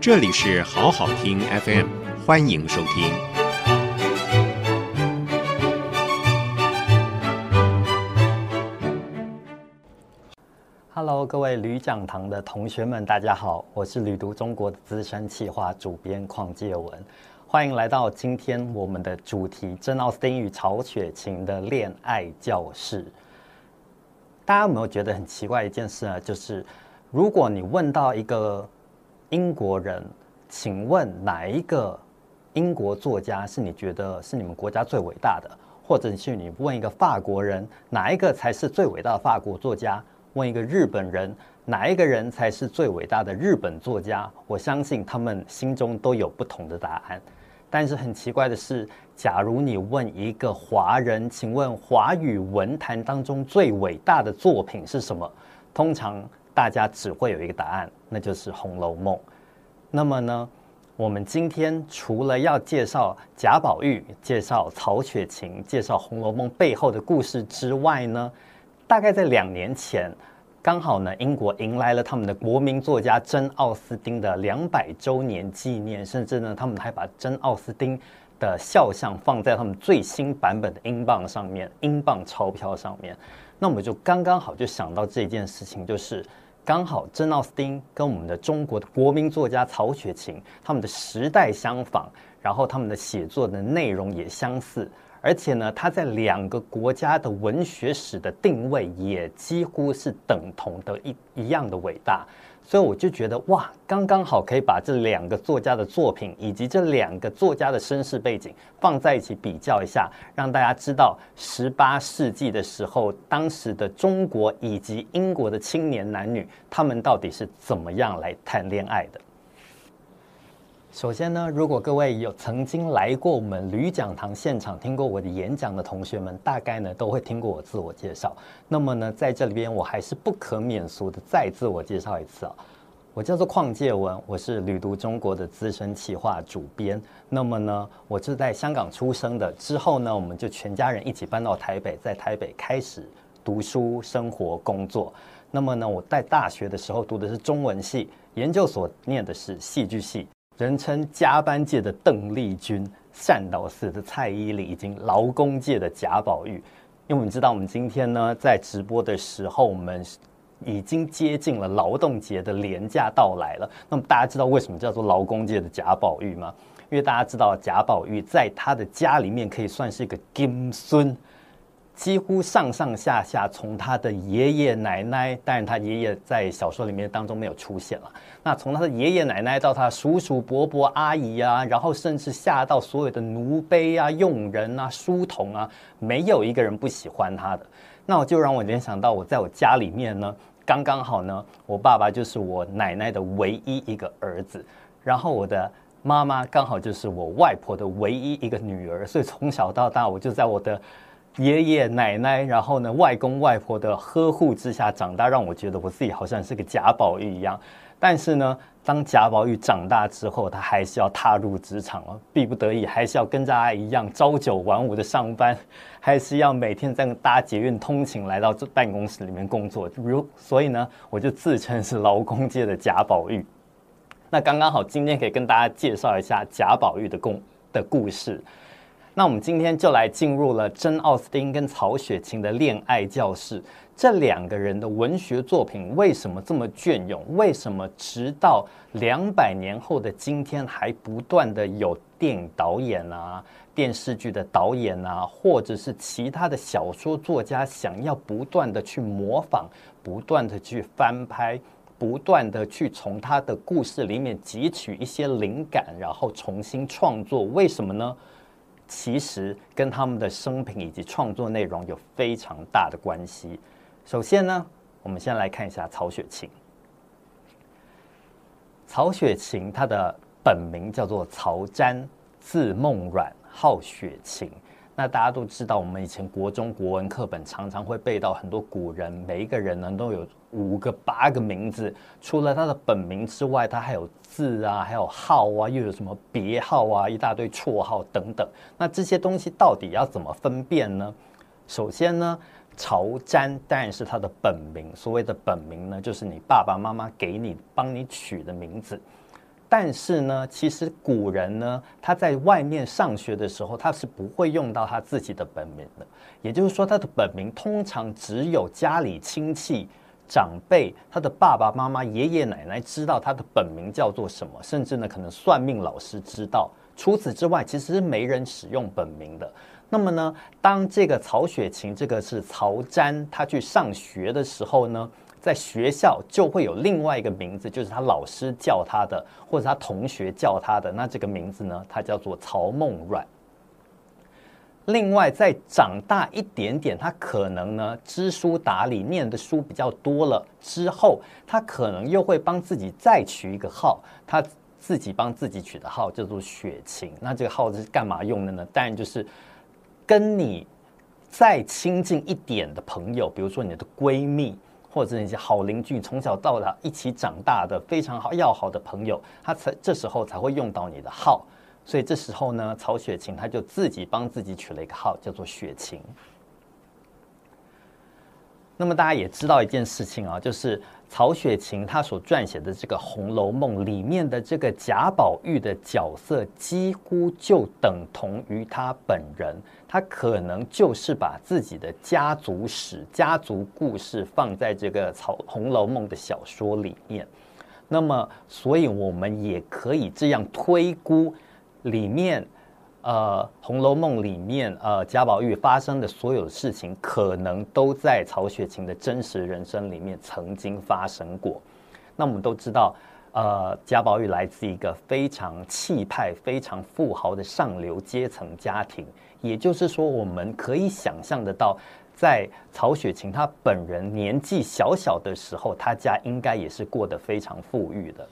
这里是好好听 FM，欢迎收听。Hello，各位旅讲堂的同学们，大家好，我是旅读中国的资深企划主编邝介文，欢迎来到今天我们的主题：珍奥斯汀与曹雪芹的恋爱教室。大家有没有觉得很奇怪一件事呢？就是如果你问到一个英国人，请问哪一个英国作家是你觉得是你们国家最伟大的？或者是你问一个法国人，哪一个才是最伟大的法国作家？问一个日本人，哪一个人才是最伟大的日本作家？我相信他们心中都有不同的答案。但是很奇怪的是，假如你问一个华人，请问华语文坛当中最伟大的作品是什么？通常大家只会有一个答案，那就是《红楼梦》。那么呢，我们今天除了要介绍贾宝玉、介绍曹雪芹、介绍《红楼梦》背后的故事之外呢，大概在两年前。刚好呢，英国迎来了他们的国民作家珍奥斯汀的两百周年纪念，甚至呢，他们还把珍奥斯汀的肖像放在他们最新版本的英镑上面，英镑钞票上面。那我们就刚刚好就想到这件事情，就是刚好珍奥斯汀跟我们的中国的国民作家曹雪芹，他们的时代相仿，然后他们的写作的内容也相似。而且呢，他在两个国家的文学史的定位也几乎是等同的一一样的伟大，所以我就觉得哇，刚刚好可以把这两个作家的作品以及这两个作家的身世背景放在一起比较一下，让大家知道十八世纪的时候，当时的中国以及英国的青年男女，他们到底是怎么样来谈恋爱的。首先呢，如果各位有曾经来过我们旅讲堂现场听过我的演讲的同学们，大概呢都会听过我自我介绍。那么呢，在这里边我还是不可免俗的再自我介绍一次啊，我叫做邝介文，我是旅读中国的资深企划主编。那么呢，我是在香港出生的，之后呢，我们就全家人一起搬到台北，在台北开始读书、生活、工作。那么呢，我在大学的时候读的是中文系，研究所念的是戏剧系。人称加班界的邓丽君，善导寺的蔡依林，以及劳工界的贾宝玉。因为我们知道，我们今天呢在直播的时候，我们已经接近了劳动节的廉价到来了。那么大家知道为什么叫做劳工界的贾宝玉吗？因为大家知道贾宝玉在他的家里面可以算是一个金孙。几乎上上下下，从他的爷爷奶奶，当然他爷爷在小说里面当中没有出现了。那从他的爷爷奶奶到他叔叔伯伯阿姨啊，然后甚至下到所有的奴婢啊、佣人啊、书童啊，没有一个人不喜欢他的。那我就让我联想到，我在我家里面呢，刚刚好呢，我爸爸就是我奶奶的唯一一个儿子，然后我的妈妈刚好就是我外婆的唯一一个女儿，所以从小到大我就在我的。爷爷奶奶，然后呢，外公外婆的呵护之下长大，让我觉得我自己好像是个贾宝玉一样。但是呢，当贾宝玉长大之后，他还是要踏入职场了，逼不得已还是要跟着他一样朝九晚五的上班，还是要每天在搭捷运通勤来到这办公室里面工作。如所以呢，我就自称是劳工界的贾宝玉。那刚刚好，今天可以跟大家介绍一下贾宝玉的故的故事。那我们今天就来进入了真奥斯汀跟曹雪芹的恋爱教室。这两个人的文学作品为什么这么隽永？为什么直到两百年后的今天还不断的有电影导演啊、电视剧的导演啊，或者是其他的小说作家想要不断的去模仿、不断的去翻拍、不断的去从他的故事里面汲取一些灵感，然后重新创作？为什么呢？其实跟他们的生平以及创作内容有非常大的关系。首先呢，我们先来看一下曹雪芹。曹雪芹他的本名叫做曹瞻，字梦阮，号雪芹。那大家都知道，我们以前国中国文课本常常会背到很多古人，每一个人呢都有五个、八个名字。除了他的本名之外，他还有字啊，还有号啊，又有什么别号啊，一大堆绰号等等。那这些东西到底要怎么分辨呢？首先呢，曹詹当然是他的本名。所谓的本名呢，就是你爸爸妈妈给你、帮你取的名字。但是呢，其实古人呢，他在外面上学的时候，他是不会用到他自己的本名的。也就是说，他的本名通常只有家里亲戚、长辈、他的爸爸妈妈、爷爷奶奶知道他的本名叫做什么，甚至呢，可能算命老师知道。除此之外，其实是没人使用本名的。那么呢，当这个曹雪芹，这个是曹詹，他去上学的时候呢，在学校就会有另外一个名字，就是他老师叫他的，或者他同学叫他的。那这个名字呢，他叫做曹梦软。另外，再长大一点点，他可能呢知书达理，念的书比较多了之后，他可能又会帮自己再取一个号，他自己帮自己取的号叫做雪晴。那这个号是干嘛用的呢？当然就是跟你再亲近一点的朋友，比如说你的闺蜜。或者那些好邻居，从小到大一起长大的非常好要好的朋友，他才这时候才会用到你的号，所以这时候呢，曹雪芹他就自己帮自己取了一个号，叫做雪芹。那么大家也知道一件事情啊，就是曹雪芹他所撰写的这个《红楼梦》里面的这个贾宝玉的角色，几乎就等同于他本人。他可能就是把自己的家族史、家族故事放在这个《曹红楼梦》的小说里面。那么，所以我们也可以这样推估，里面。呃，《红楼梦》里面，呃，贾宝玉发生的所有事情，可能都在曹雪芹的真实人生里面曾经发生过。那我们都知道，呃，贾宝玉来自一个非常气派、非常富豪的上流阶层家庭，也就是说，我们可以想象得到，在曹雪芹他本人年纪小小的时候，他家应该也是过得非常富裕的。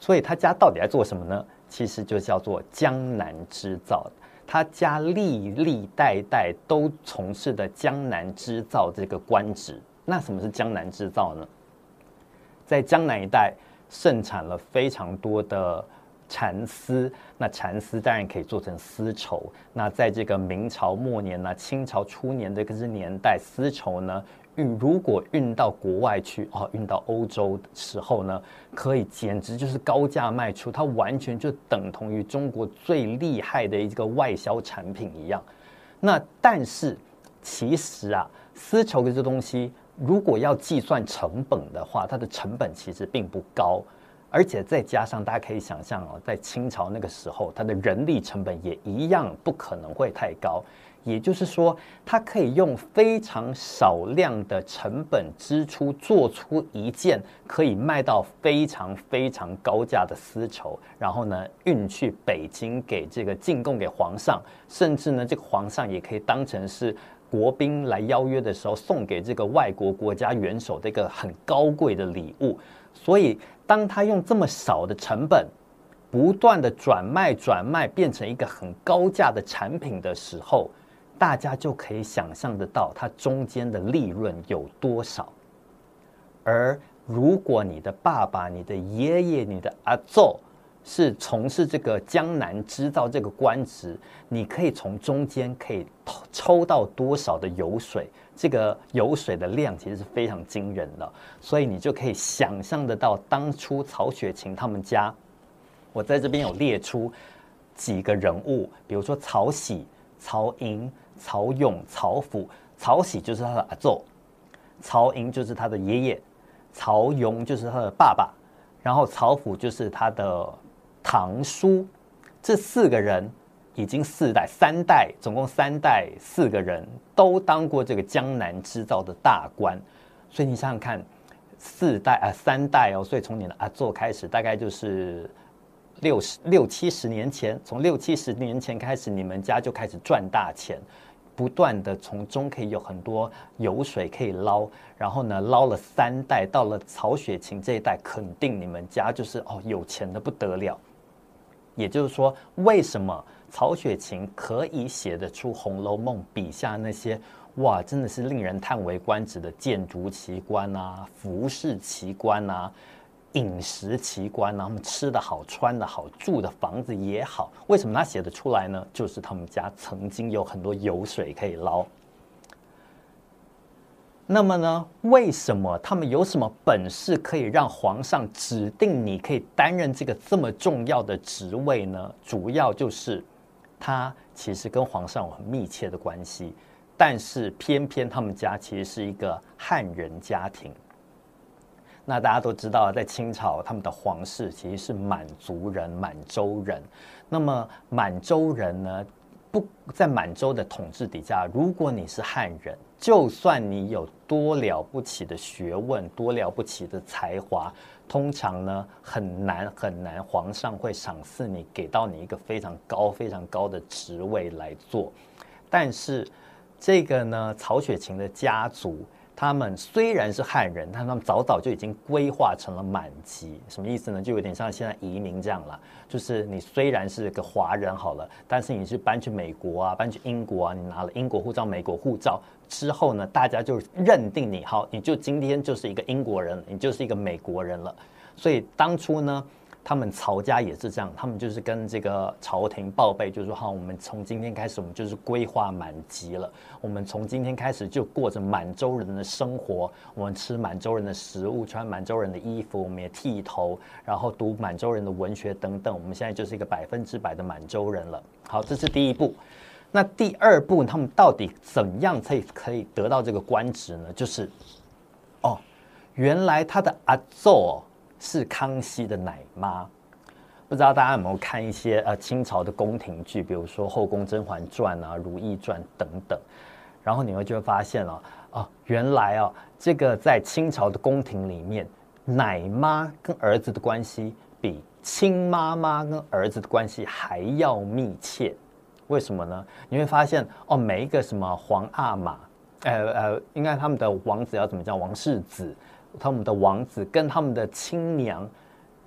所以他家到底在做什么呢？其实就叫做江南织造，他家历历代代都从事的江南织造这个官职。那什么是江南织造呢？在江南一带盛产了非常多的蚕丝，那蚕丝当然可以做成丝绸。那在这个明朝末年呢、清朝初年的这个年代，丝绸呢。运如果运到国外去哦，运到欧洲的时候呢，可以简直就是高价卖出，它完全就等同于中国最厉害的一个外销产品一样。那但是其实啊，丝绸的这东西，如果要计算成本的话，它的成本其实并不高，而且再加上大家可以想象哦，在清朝那个时候，它的人力成本也一样不可能会太高。也就是说，它可以用非常少量的成本支出，做出一件可以卖到非常非常高价的丝绸，然后呢，运去北京给这个进贡给皇上，甚至呢，这个皇上也可以当成是国宾来邀约的时候送给这个外国国家元首的一个很高贵的礼物。所以，当他用这么少的成本，不断的转卖转卖，变成一个很高价的产品的时候，大家就可以想象得到它中间的利润有多少。而如果你的爸爸、你的爷爷、你的阿祖是从事这个江南织造这个官职，你可以从中间可以抽到多少的油水？这个油水的量其实是非常惊人的，所以你就可以想象得到当初曹雪芹他们家。我在这边有列出几个人物，比如说曹玺、曹寅。曹勇、曹府、曹玺就是他的阿祖，曹寅就是他的爷爷，曹勇就是他的爸爸，然后曹府就是他的堂叔。这四个人已经四代，三代总共三代，四个人都当过这个江南织造的大官。所以你想想看，四代啊，三代哦，所以从你的阿祖开始，大概就是。六十六七十年前，从六七十年前开始，你们家就开始赚大钱，不断的从中可以有很多油水可以捞，然后呢，捞了三代，到了曹雪芹这一代，肯定你们家就是哦有钱的不得了。也就是说，为什么曹雪芹可以写得出《红楼梦》笔下那些哇，真的是令人叹为观止的建筑奇观啊，服饰奇观啊？饮食奇观，他们吃的好，穿的好，住的房子也好，为什么他写得出来呢？就是他们家曾经有很多油水可以捞。那么呢，为什么他们有什么本事可以让皇上指定你可以担任这个这么重要的职位呢？主要就是他其实跟皇上有很密切的关系，但是偏偏他们家其实是一个汉人家庭。那大家都知道，在清朝，他们的皇室其实是满族人、满洲人。那么满洲人呢，不在满洲的统治底下，如果你是汉人，就算你有多了不起的学问、多了不起的才华，通常呢很难很难，皇上会赏赐你，给到你一个非常高非常高的职位来做。但是这个呢，曹雪芹的家族。他们虽然是汉人，但他们早早就已经规划成了满籍。什么意思呢？就有点像现在移民这样了。就是你虽然是个华人好了，但是你是搬去美国啊，搬去英国啊，你拿了英国护照、美国护照之后呢，大家就认定你好，你就今天就是一个英国人，你就是一个美国人了。所以当初呢。他们曹家也是这样，他们就是跟这个朝廷报备，就是说好，我们从今天开始，我们就是规划满级了。我们从今天开始就过着满洲人的生活，我们吃满洲人的食物，穿满洲人的衣服，我们也剃头，然后读满洲人的文学等等。我们现在就是一个百分之百的满洲人了。好，这是第一步。那第二步，他们到底怎样才可以得到这个官职呢？就是，哦，原来他的阿祖。是康熙的奶妈，不知道大家有没有看一些呃清朝的宫廷剧，比如说《后宫甄嬛传》啊、《如懿传》等等，然后你会就会发现哦，哦，原来哦，这个在清朝的宫廷里面，奶妈跟儿子的关系比亲妈妈跟儿子的关系还要密切。为什么呢？你会发现哦，每一个什么皇阿玛，呃呃，应该他们的王子要怎么叫王世子？他们的王子跟他们的亲娘，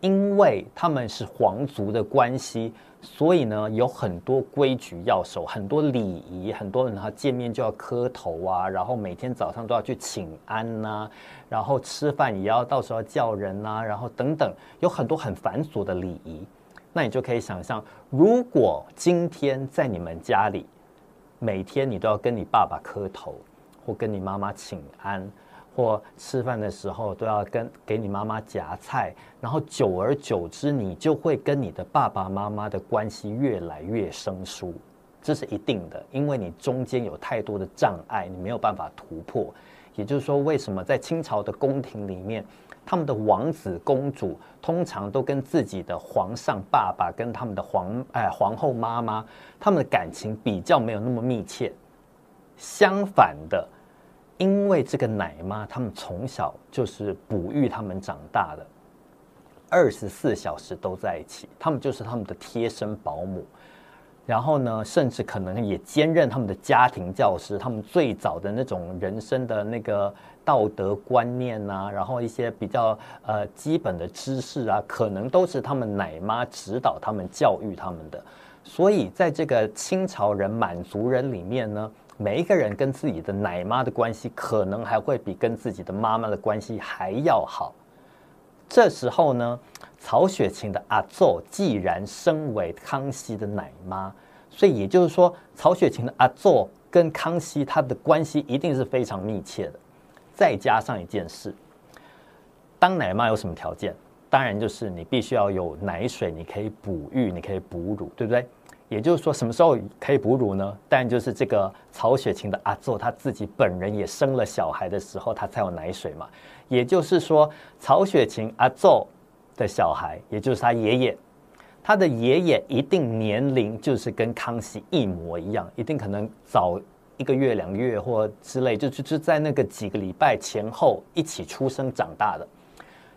因为他们是皇族的关系，所以呢，有很多规矩要守，很多礼仪，很多人他见面就要磕头啊，然后每天早上都要去请安呐、然后吃饭也要到时候叫人呐、然后等等，有很多很繁琐的礼仪。那你就可以想象，如果今天在你们家里，每天你都要跟你爸爸磕头，或跟你妈妈请安。或吃饭的时候都要跟给你妈妈夹菜，然后久而久之，你就会跟你的爸爸妈妈的关系越来越生疏，这是一定的，因为你中间有太多的障碍，你没有办法突破。也就是说，为什么在清朝的宫廷里面，他们的王子公主通常都跟自己的皇上爸爸跟他们的皇哎皇后妈妈，他们的感情比较没有那么密切，相反的。因为这个奶妈，他们从小就是哺育他们长大的，二十四小时都在一起，他们就是他们的贴身保姆。然后呢，甚至可能也兼任他们的家庭教师，他们最早的那种人生的那个道德观念啊，然后一些比较呃基本的知识啊，可能都是他们奶妈指导他们、教育他们的。所以，在这个清朝人、满族人里面呢。每一个人跟自己的奶妈的关系，可能还会比跟自己的妈妈的关系还要好。这时候呢，曹雪芹的阿作既然身为康熙的奶妈，所以也就是说，曹雪芹的阿作跟康熙他的关系一定是非常密切的。再加上一件事，当奶妈有什么条件？当然就是你必须要有奶水，你可以哺育，你可以哺乳，对不对？也就是说，什么时候可以哺乳呢？但就是这个曹雪芹的阿祖他自己本人也生了小孩的时候，他才有奶水嘛。也就是说，曹雪芹阿祖的小孩，也就是他爷爷，他的爷爷一定年龄就是跟康熙一模一样，一定可能早一个月、两个月或之类，就就就在那个几个礼拜前后一起出生长大的。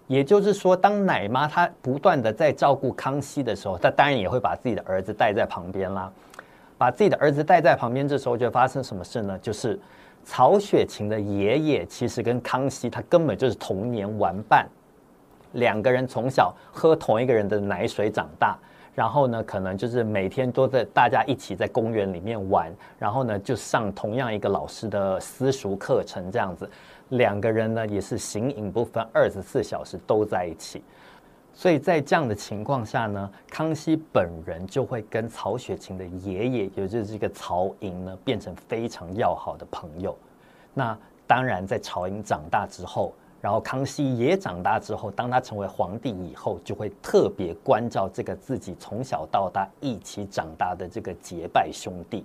也就是说，当奶妈她不断的在照顾康熙的时候，她当然也会把自己的儿子带在旁边啦。把自己的儿子带在旁边，这时候就发生什么事呢？就是曹雪芹的爷爷其实跟康熙他根本就是童年玩伴，两个人从小喝同一个人的奶水长大，然后呢，可能就是每天都在大家一起在公园里面玩，然后呢，就上同样一个老师的私塾课程这样子。两个人呢，也是形影不分，二十四小时都在一起。所以在这样的情况下呢，康熙本人就会跟曹雪芹的爷爷，也就是这个曹寅呢，变成非常要好的朋友。那当然在曹寅长大之后，然后康熙也长大之后，当他成为皇帝以后，就会特别关照这个自己从小到大一起长大的这个结拜兄弟。